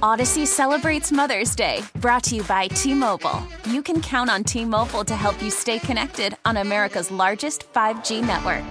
Odyssey celebrates Mother's Day, brought to you by T Mobile. You can count on T Mobile to help you stay connected on America's largest 5G network.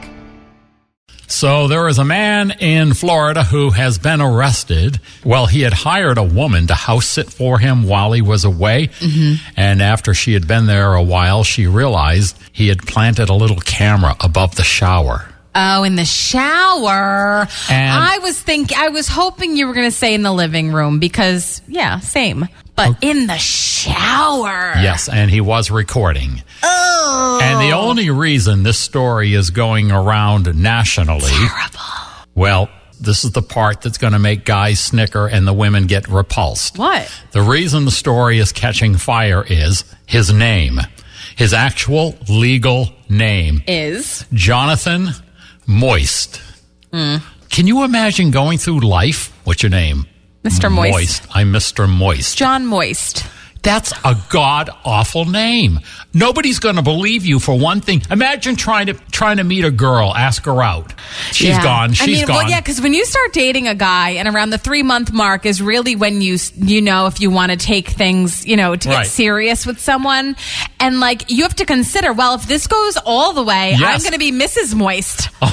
So there is a man in Florida who has been arrested. Well, he had hired a woman to house sit for him while he was away. Mm-hmm. And after she had been there a while, she realized he had planted a little camera above the shower. Oh, in the shower. And- I was thinking, I was hoping you were going to say in the living room because yeah, same. But in the shower. Yes, and he was recording. Oh. And the only reason this story is going around nationally. Terrible. Well, this is the part that's going to make guys snicker and the women get repulsed. What? The reason the story is catching fire is his name. His actual legal name, Is Jonathan Moist. Hmm. Can you imagine going through life? What's your name? Mr. Moist. I'm Mr. Moist. John Moist. That's a god awful name. Nobody's going to believe you for one thing. Imagine trying to trying to meet a girl, ask her out. She's Yeah. gone. She's I mean, gone. well, yeah, because when you start dating a guy, and around the three month mark is really when you you know if you want to take things, you know, to get Right. serious with someone, and like you have to consider, well, if this goes all the way, I'm going to be Mrs. Moist.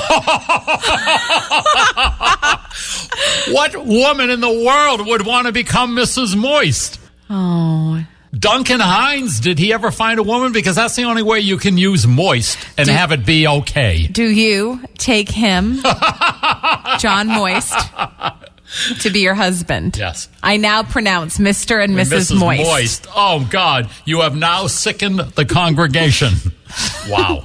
What woman in the world would want to become Mrs. Moist? Oh, Duncan Hines, did he ever find a woman? Because that's the only way you can use moist and have it be okay. do you take him, John Moist, to be your husband? Yes. I now pronounce Mr. and Mrs. Moist. Oh, God. You have now sickened the congregation. wow.